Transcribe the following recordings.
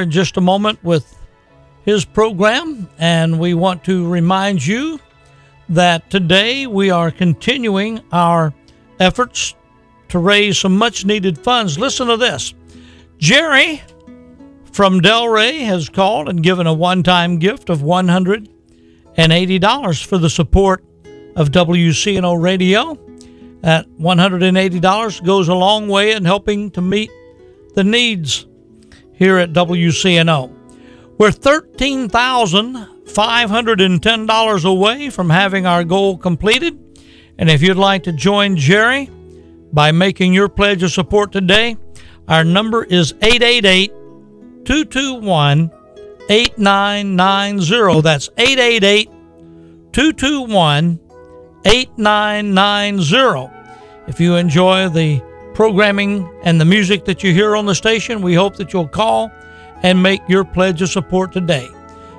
in just a moment with his program, and we want to remind you that today we are continuing our efforts to raise some much needed funds. Listen to this Jerry from Delray has called and given a one time gift of $180 for the support of WCNO Radio. That $180 goes a long way in helping to meet the needs here at WCNO. We're $13,510 away from having our goal completed. And if you'd like to join Jerry by making your pledge of support today, our number is 888 221 8990. That's 888 221 8990. If you enjoy the programming and the music that you hear on the station, we hope that you'll call and make your pledge of support today.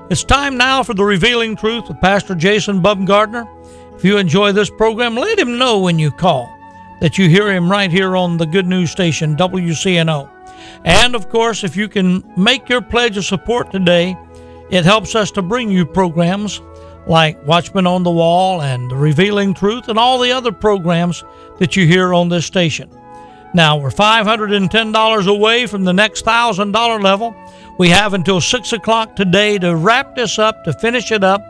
It's time now for the Revealing Truth with Pastor Jason Baumgartner. If you enjoy this program, let him know when you call that you hear him right here on the Good News Station, WCNO. And of course, if you can make your pledge of support today, it helps us to bring you programs like Watchman on the Wall and the Revealing Truth and all the other programs that you hear on this station. Now, we're $510 away from the next $1,000 level. We have until 6 o'clock today to wrap this up, to finish it up.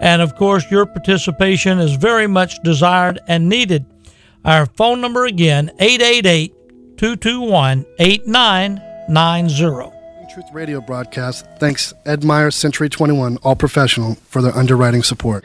And of course, your participation is very much desired and needed. Our phone number again, 888 221 8990. Truth Radio broadcast thanks Ed Meyer Century 21 All Professional for their underwriting support.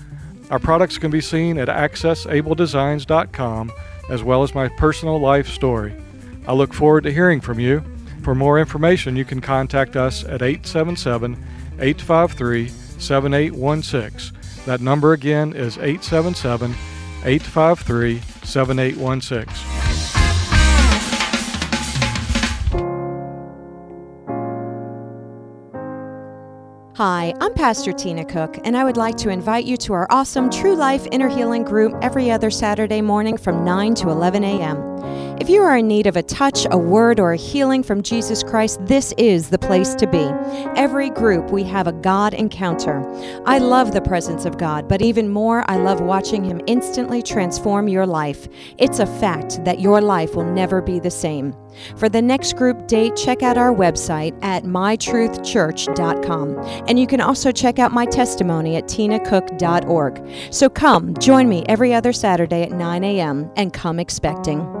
Our products can be seen at accessabledesigns.com as well as my personal life story. I look forward to hearing from you. For more information, you can contact us at 877 853 7816. That number again is 877 853 7816. Hi, I'm Pastor Tina Cook, and I would like to invite you to our awesome True Life Inner Healing group every other Saturday morning from 9 to 11 a.m. If you are in need of a touch, a word, or a healing from Jesus Christ, this is the place to be. Every group, we have a God encounter. I love the presence of God, but even more, I love watching Him instantly transform your life. It's a fact that your life will never be the same. For the next group date, check out our website at mytruthchurch.com. And you can also check out my testimony at tinacook.org. So come, join me every other Saturday at 9 a.m. and come expecting.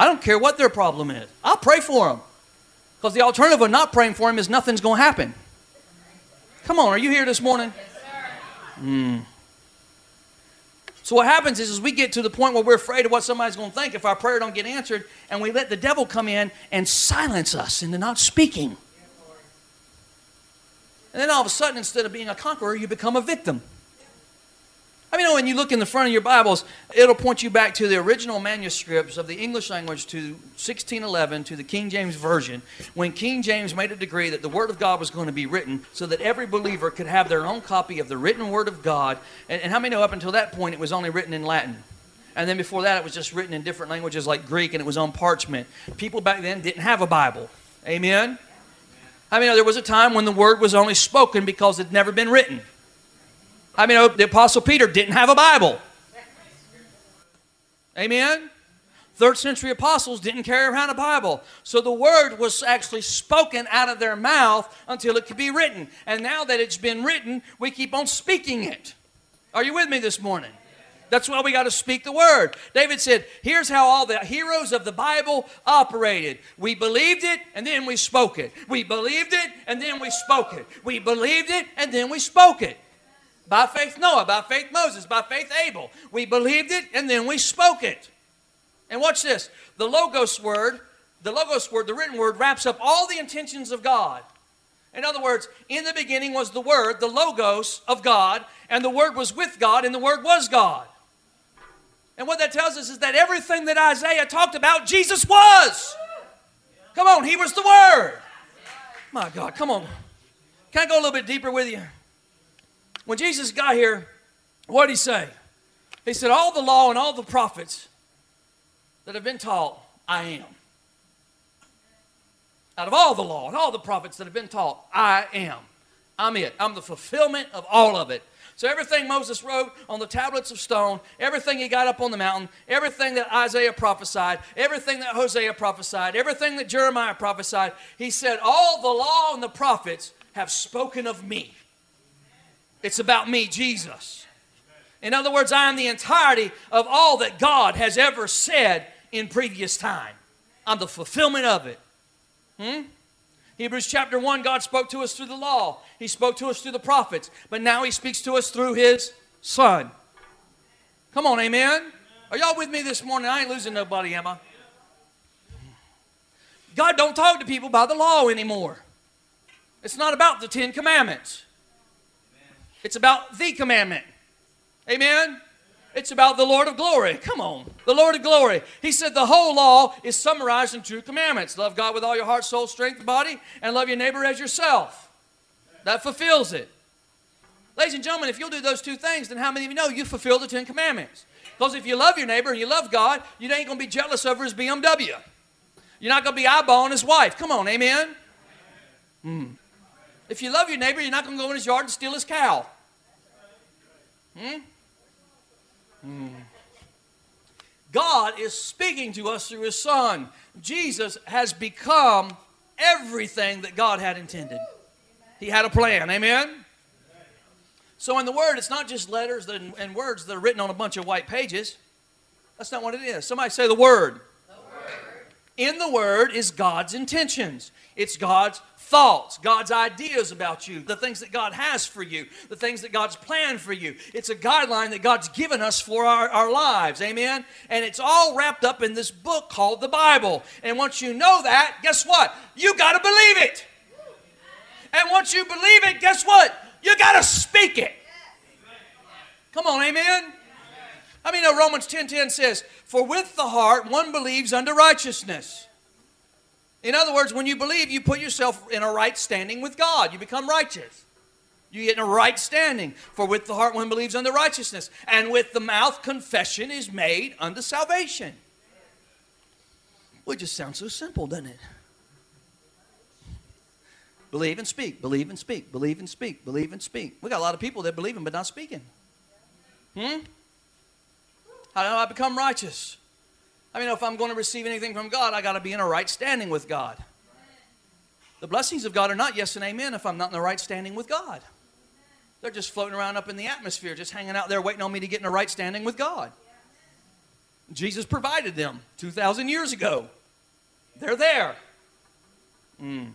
I don't care what their problem is. I'll pray for them. Because the alternative of not praying for them is nothing's going to happen. Come on, are you here this morning? Mm. So what happens is, is we get to the point where we're afraid of what somebody's going to think if our prayer don't get answered, and we let the devil come in and silence us into not speaking. And then all of a sudden, instead of being a conqueror, you become a victim. I mean, when you look in the front of your Bibles, it'll point you back to the original manuscripts of the English language to 1611 to the King James Version, when King James made a decree that the Word of God was going to be written so that every believer could have their own copy of the written Word of God. And, and how many know up until that point it was only written in Latin? And then before that, it was just written in different languages like Greek and it was on parchment. People back then didn't have a Bible. Amen? I mean, there was a time when the Word was only spoken because it had never been written. I mean, the Apostle Peter didn't have a Bible. Amen? Third century apostles didn't carry around a Bible. So the word was actually spoken out of their mouth until it could be written. And now that it's been written, we keep on speaking it. Are you with me this morning? That's why we got to speak the word. David said, Here's how all the heroes of the Bible operated. We believed it and then we spoke it. We believed it and then we spoke it. We believed it and then we spoke it. By faith, Noah. By faith, Moses. By faith, Abel. We believed it and then we spoke it. And watch this the Logos word, the Logos word, the written word, wraps up all the intentions of God. In other words, in the beginning was the Word, the Logos of God, and the Word was with God, and the Word was God. And what that tells us is that everything that Isaiah talked about, Jesus was. Come on, He was the Word. My God, come on. Can I go a little bit deeper with you? When Jesus got here, what did he say? He said, All the law and all the prophets that have been taught, I am. Out of all the law and all the prophets that have been taught, I am. I'm it. I'm the fulfillment of all of it. So everything Moses wrote on the tablets of stone, everything he got up on the mountain, everything that Isaiah prophesied, everything that Hosea prophesied, everything that Jeremiah prophesied, he said, All the law and the prophets have spoken of me. It's about me, Jesus. In other words, I am the entirety of all that God has ever said in previous time. I'm the fulfillment of it. Hmm? Hebrews chapter 1, God spoke to us through the law. He spoke to us through the prophets. But now He speaks to us through His Son. Come on, amen? Are y'all with me this morning? I ain't losing nobody, am I? God don't talk to people by the law anymore. It's not about the Ten Commandments. It's about the commandment. Amen? It's about the Lord of glory. Come on. The Lord of glory. He said the whole law is summarized in two commandments love God with all your heart, soul, strength, body, and love your neighbor as yourself. That fulfills it. Ladies and gentlemen, if you'll do those two things, then how many of you know you fulfill the Ten Commandments? Because if you love your neighbor and you love God, you ain't going to be jealous over his BMW. You're not going to be eyeballing his wife. Come on, amen? Mm. If you love your neighbor, you're not going to go in his yard and steal his cow. Hmm? Hmm. God is speaking to us through His Son. Jesus has become everything that God had intended. He had a plan. Amen? So in the Word, it's not just letters and words that are written on a bunch of white pages. That's not what it is. Somebody say the Word. The word. In the Word is God's intentions. It's God's thoughts, God's ideas about you, the things that God has for you, the things that God's planned for you. It's a guideline that God's given us for our, our lives. Amen? And it's all wrapped up in this book called the Bible. And once you know that, guess what? You got to believe it. And once you believe it, guess what? You got to speak it. Come on, amen? I mean, know Romans 10 10 says, For with the heart one believes unto righteousness in other words, when you believe, you put yourself in a right standing with God. You become righteous. You get in a right standing. For with the heart one believes unto righteousness, and with the mouth confession is made unto salvation. Well, it just sounds so simple, doesn't it? Believe and speak, believe and speak, believe and speak, believe and speak. We got a lot of people that believe in but not speaking. Hmm? How do I become righteous? I mean, if I'm going to receive anything from God, I got to be in a right standing with God. The blessings of God are not yes and amen if I'm not in the right standing with God. They're just floating around up in the atmosphere, just hanging out there waiting on me to get in a right standing with God. Jesus provided them 2,000 years ago. They're there. Mm.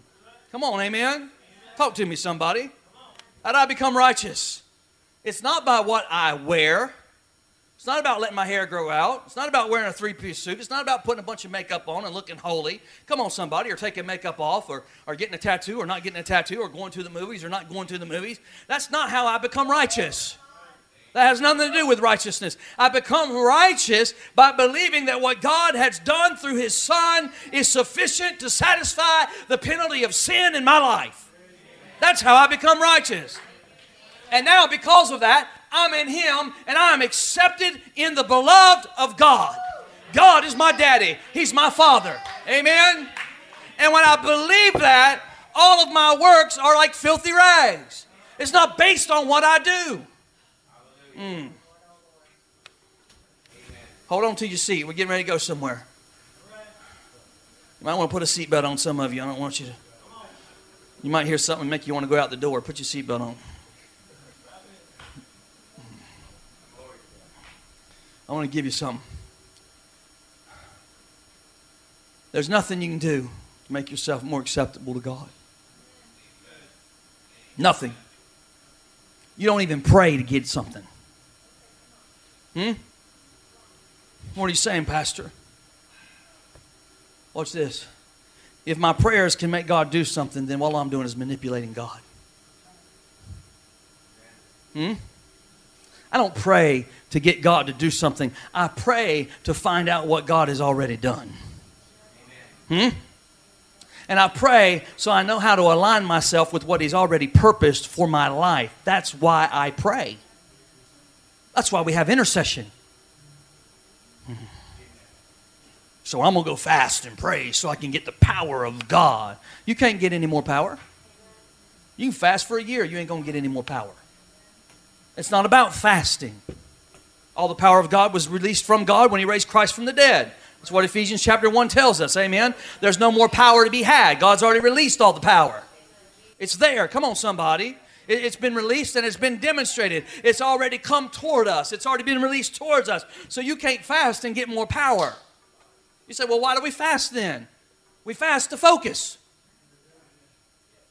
Come on, amen? Talk to me, somebody. How do I become righteous? It's not by what I wear. It's not about letting my hair grow out. It's not about wearing a three piece suit. It's not about putting a bunch of makeup on and looking holy. Come on, somebody, or taking makeup off, or, or getting a tattoo, or not getting a tattoo, or going to the movies, or not going to the movies. That's not how I become righteous. That has nothing to do with righteousness. I become righteous by believing that what God has done through His Son is sufficient to satisfy the penalty of sin in my life. That's how I become righteous. And now, because of that, I'm in Him and I'm accepted in the beloved of God. God is my daddy, He's my father. Amen? And when I believe that, all of my works are like filthy rags. It's not based on what I do. Mm. Hold on to your seat. We're getting ready to go somewhere. You might want to put a seatbelt on some of you. I don't want you to. You might hear something make you want to go out the door. Put your seatbelt on. I want to give you something. There's nothing you can do to make yourself more acceptable to God. Nothing. You don't even pray to get something. Hmm? What are you saying, Pastor? Watch this. If my prayers can make God do something, then all I'm doing is manipulating God. Hmm? I don't pray to get God to do something. I pray to find out what God has already done. Hmm? And I pray so I know how to align myself with what He's already purposed for my life. That's why I pray. That's why we have intercession. Hmm. So I'm going to go fast and pray so I can get the power of God. You can't get any more power. You can fast for a year, you ain't going to get any more power. It's not about fasting. All the power of God was released from God when He raised Christ from the dead. That's what Ephesians chapter 1 tells us. Amen. There's no more power to be had. God's already released all the power. It's there. Come on, somebody. It's been released and it's been demonstrated. It's already come toward us. It's already been released towards us. So you can't fast and get more power. You say, well, why do we fast then? We fast to focus.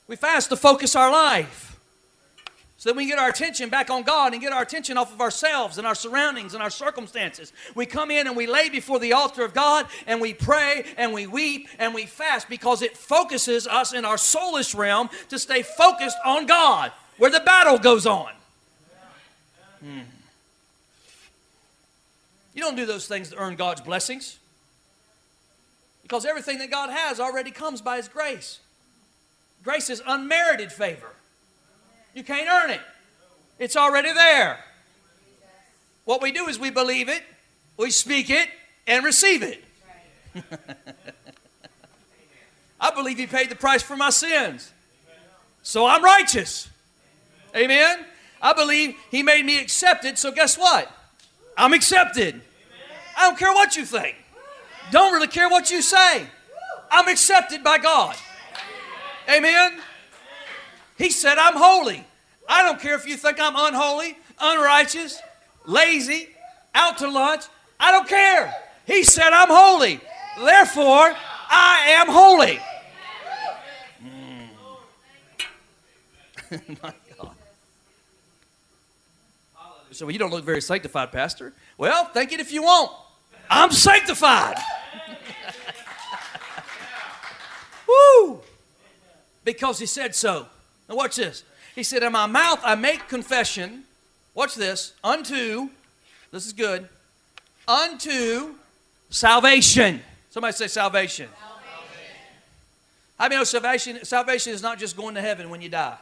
We fast to focus our life so that we get our attention back on God and get our attention off of ourselves and our surroundings and our circumstances. We come in and we lay before the altar of God and we pray and we weep and we fast because it focuses us in our soulish realm to stay focused on God where the battle goes on. Hmm. You don't do those things to earn God's blessings because everything that God has already comes by His grace. Grace is unmerited favor. You can't earn it, it's already there. What we do is we believe it, we speak it, and receive it. I believe He paid the price for my sins. So I'm righteous. Amen. I believe He made me accepted, so guess what? I'm accepted. I don't care what you think. Don't really care what you say. I'm accepted by God. Amen. He said, I'm holy. I don't care if you think I'm unholy, unrighteous, lazy, out to lunch. I don't care. He said, I'm holy. Therefore, I am holy. Mm. My God. So you don't look very sanctified, Pastor. Well, think it if you want. I'm sanctified. Woo! Because he said so. Now, watch this. He said, In my mouth I make confession, watch this, unto, this is good, unto salvation. Somebody say salvation. salvation. I mean, salvation, salvation is not just going to heaven when you die.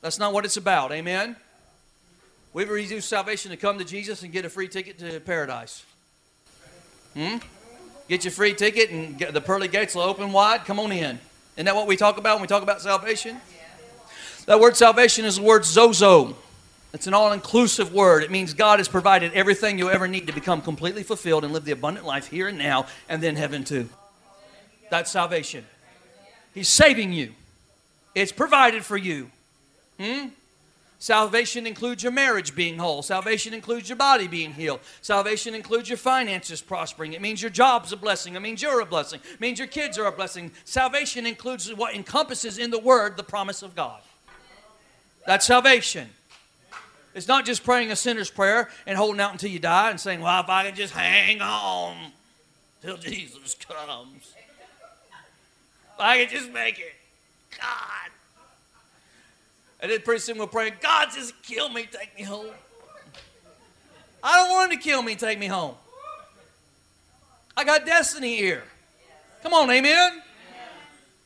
That's not what it's about. Amen? We ever use salvation to come to Jesus and get a free ticket to paradise? Hmm? Get your free ticket and the pearly gates will open wide. Come on in. Isn't that what we talk about when we talk about salvation? That word salvation is the word sozo. It's an all inclusive word. It means God has provided everything you'll ever need to become completely fulfilled and live the abundant life here and now, and then heaven too. That's salvation. He's saving you, it's provided for you. Hmm? Salvation includes your marriage being whole. Salvation includes your body being healed. Salvation includes your finances prospering. It means your job's a blessing. It means you're a blessing. It means your kids are a blessing. Salvation includes what encompasses in the word the promise of God. That's salvation. It's not just praying a sinner's prayer and holding out until you die and saying, Well, if I can just hang on till Jesus comes, I can just make it, God. And then pretty soon we're God, just kill me, take me home. I don't want him to kill me, take me home. I got destiny here. Come on, amen?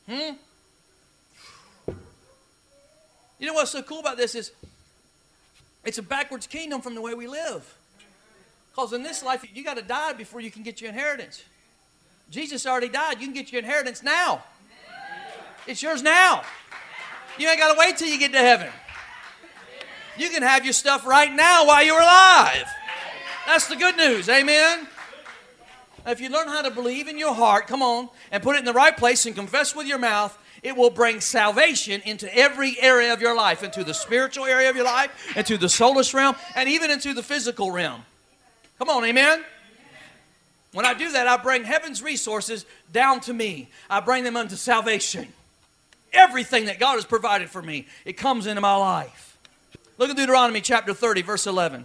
Hmm? You know what's so cool about this is it's a backwards kingdom from the way we live. Because in this life, you got to die before you can get your inheritance. Jesus already died. You can get your inheritance now. It's yours now. You ain't got to wait till you get to heaven. You can have your stuff right now while you're alive. That's the good news. Amen. If you learn how to believe in your heart, come on, and put it in the right place and confess with your mouth, it will bring salvation into every area of your life, into the spiritual area of your life, into the soulish realm, and even into the physical realm. Come on, amen? When I do that, I bring heaven's resources down to me. I bring them unto salvation. Everything that God has provided for me, it comes into my life. Look at Deuteronomy chapter 30, verse 11.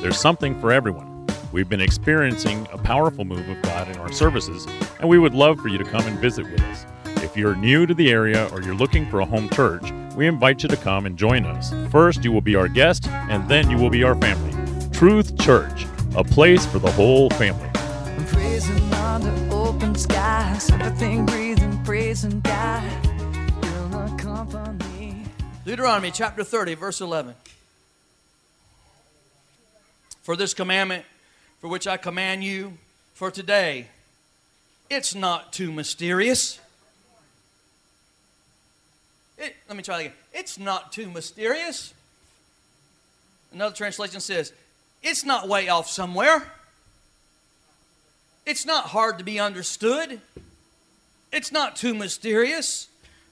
There's something for everyone. We've been experiencing a powerful move of God in our services, and we would love for you to come and visit with us. If you're new to the area or you're looking for a home church, we invite you to come and join us. First, you will be our guest, and then you will be our family. Truth Church, a place for the whole family. Praising under open skies, everything breathing, praising God. Will accompany. Deuteronomy chapter 30, verse 11. For this commandment, for which I command you for today, it's not too mysterious. It, let me try again. It's not too mysterious. Another translation says, it's not way off somewhere. It's not hard to be understood. It's not too mysterious,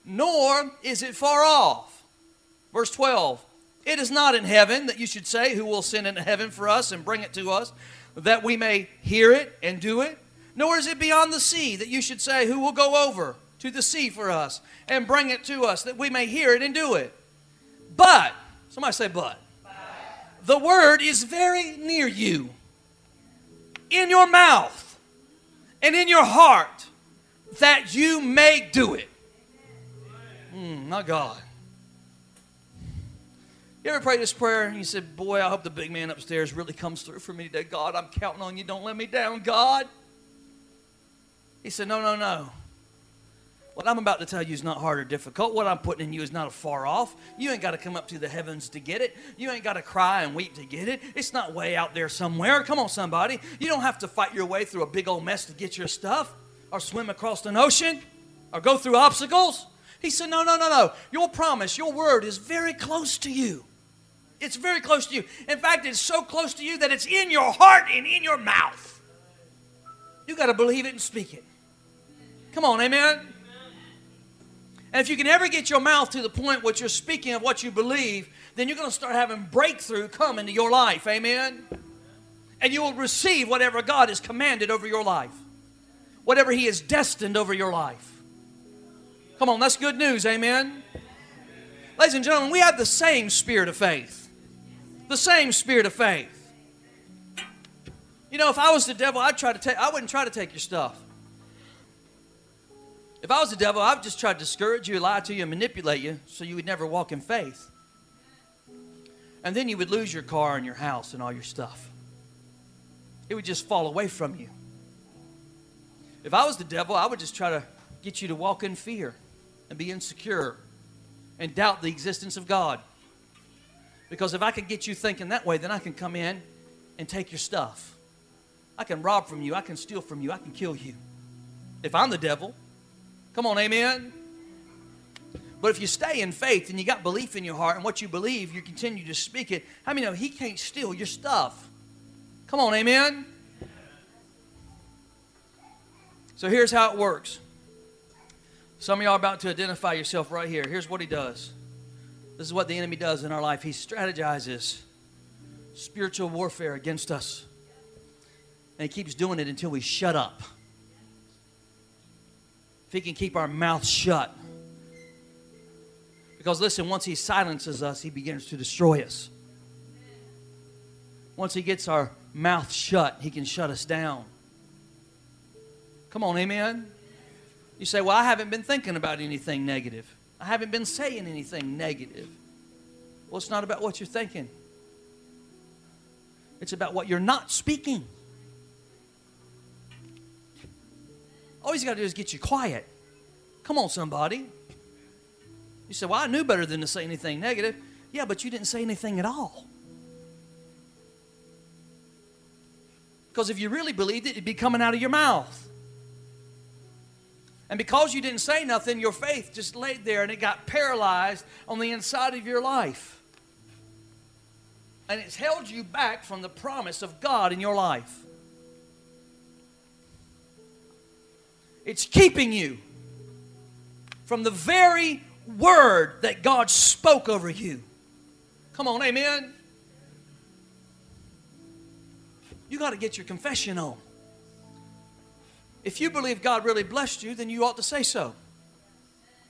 nor is it far off. Verse 12 It is not in heaven that you should say, Who will send into heaven for us and bring it to us, that we may hear it and do it? Nor is it beyond the sea that you should say, Who will go over to the sea for us and bring it to us, that we may hear it and do it? But, somebody say, But. The word is very near you, in your mouth and in your heart, that you may do it. Mm, my God. You ever pray this prayer and you said, Boy, I hope the big man upstairs really comes through for me today. God, I'm counting on you. Don't let me down, God. He said, No, no, no. What I'm about to tell you is not hard or difficult. What I'm putting in you is not far off. You ain't got to come up to the heavens to get it. You ain't got to cry and weep to get it. It's not way out there somewhere. Come on, somebody. You don't have to fight your way through a big old mess to get your stuff or swim across an ocean or go through obstacles. He said, No, no, no, no. Your promise, your word is very close to you. It's very close to you. In fact, it's so close to you that it's in your heart and in your mouth. You got to believe it and speak it. Come on, amen. And if you can ever get your mouth to the point where you're speaking of what you believe, then you're going to start having breakthrough come into your life. Amen. And you will receive whatever God has commanded over your life, whatever He has destined over your life. Come on, that's good news. Amen. Ladies and gentlemen, we have the same spirit of faith. The same spirit of faith. You know, if I was the devil, I'd try to take I wouldn't try to take your stuff. If I was the devil, I would just try to discourage you, lie to you, and manipulate you so you would never walk in faith. And then you would lose your car and your house and all your stuff. It would just fall away from you. If I was the devil, I would just try to get you to walk in fear and be insecure and doubt the existence of God. Because if I can get you thinking that way, then I can come in and take your stuff. I can rob from you, I can steal from you, I can kill you. If I'm the devil, come on, amen. But if you stay in faith and you got belief in your heart and what you believe, you continue to speak it. How many know he can't steal your stuff? Come on, amen. So here's how it works. Some of y'all are about to identify yourself right here. Here's what he does. This is what the enemy does in our life. He strategizes spiritual warfare against us. And he keeps doing it until we shut up. If he can keep our mouth shut. Because listen, once he silences us, he begins to destroy us. Once he gets our mouth shut, he can shut us down. Come on, amen. You say, Well, I haven't been thinking about anything negative. I haven't been saying anything negative. Well, it's not about what you're thinking, it's about what you're not speaking. All he's got to do is get you quiet. Come on, somebody. You say, Well, I knew better than to say anything negative. Yeah, but you didn't say anything at all. Because if you really believed it, it'd be coming out of your mouth. And because you didn't say nothing, your faith just laid there and it got paralyzed on the inside of your life. And it's held you back from the promise of God in your life. It's keeping you from the very word that God spoke over you. Come on, amen. You got to get your confession on. If you believe God really blessed you, then you ought to say so.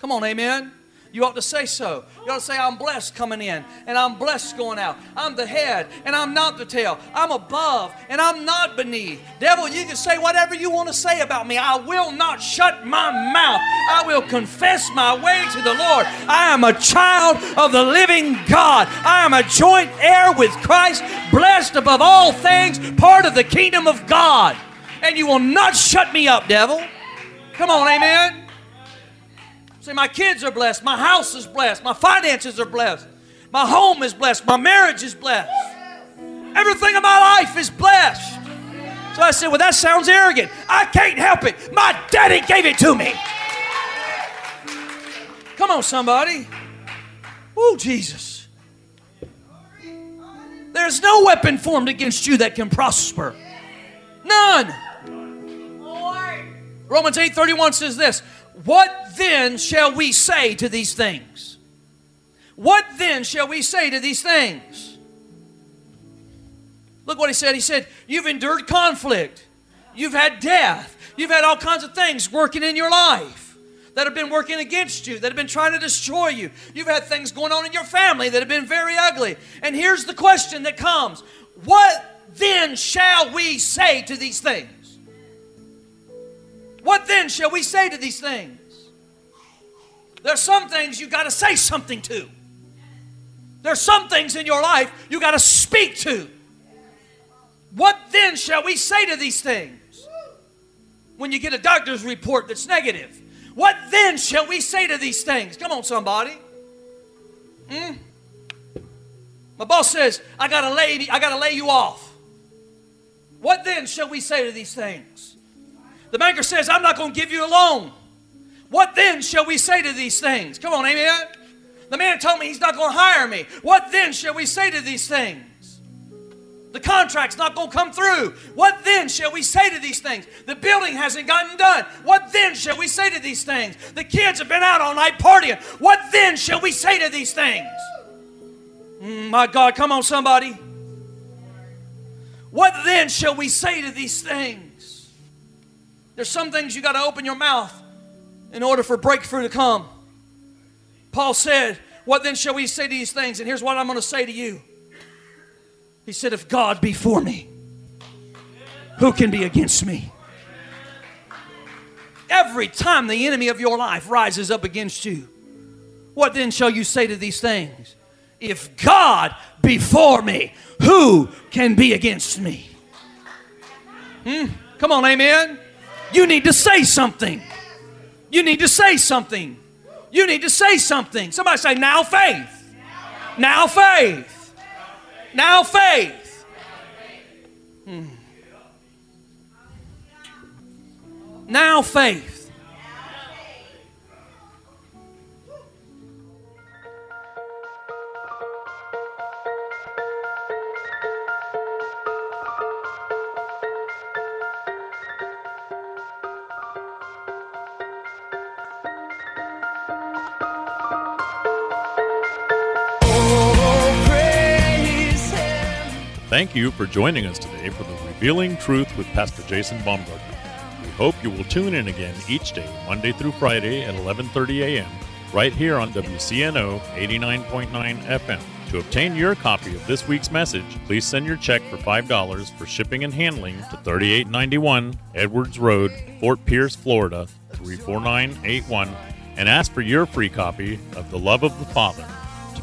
Come on, amen. You ought to say so. You ought to say, I'm blessed coming in and I'm blessed going out. I'm the head and I'm not the tail. I'm above and I'm not beneath. Devil, you can say whatever you want to say about me. I will not shut my mouth. I will confess my way to the Lord. I am a child of the living God. I am a joint heir with Christ, blessed above all things, part of the kingdom of God and you will not shut me up, devil. Come on, amen. Say, my kids are blessed, my house is blessed, my finances are blessed, my home is blessed, my marriage is blessed. Everything in my life is blessed. So I said, Well, that sounds arrogant. I can't help it. My daddy gave it to me. Come on, somebody. Oh, Jesus. There's no weapon formed against you that can prosper. None. Romans 8:31 says this, "What then shall we say to these things? What then shall we say to these things?" Look what he said. He said, "You've endured conflict. You've had death. You've had all kinds of things working in your life that have been working against you, that have been trying to destroy you. You've had things going on in your family that have been very ugly. And here's the question that comes What then shall we say to these things? What then shall we say to these things? There's some things you got to say something to. There's some things in your life you got to speak to. What then shall we say to these things? When you get a doctor's report that's negative, what then shall we say to these things? Come on, somebody. Hmm? My boss says, I gotta lay I gotta lay you off. What then shall we say to these things? The banker says, I'm not going to give you a loan. What then shall we say to these things? Come on, amen. The man told me he's not going to hire me. What then shall we say to these things? The contract's not going to come through. What then shall we say to these things? The building hasn't gotten done. What then shall we say to these things? The kids have been out all night partying. What then shall we say to these things? Mm, my God, come on, somebody. What then shall we say to these things? There's some things you got to open your mouth in order for breakthrough to come. Paul said, What then shall we say to these things? And here's what I'm going to say to you. He said, If God be for me, who can be against me? Every time the enemy of your life rises up against you, what then shall you say to these things? If God be for me, who can be against me? Hmm? Come on, amen. You need to say something. You need to say something. You need to say something. Somebody say, now faith. Now faith. Now faith. Hmm. Now faith. Thank you for joining us today for the Revealing Truth with Pastor Jason Baumgartner. We hope you will tune in again each day, Monday through Friday at 11:30 a.m. right here on WCNO 89.9 FM. To obtain your copy of this week's message, please send your check for $5 for shipping and handling to 3891 Edwards Road, Fort Pierce, Florida 34981 and ask for your free copy of The Love of the Father.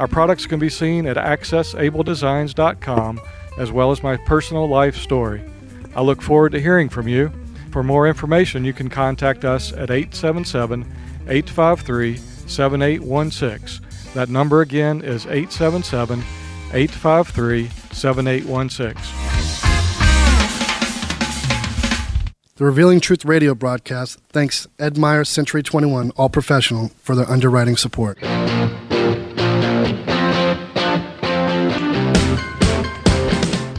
Our products can be seen at accessabledesigns.com as well as my personal life story. I look forward to hearing from you. For more information, you can contact us at 877 853 7816. That number again is 877 853 7816. The Revealing Truth radio broadcast thanks Ed Meyer Century 21 All Professional for their underwriting support.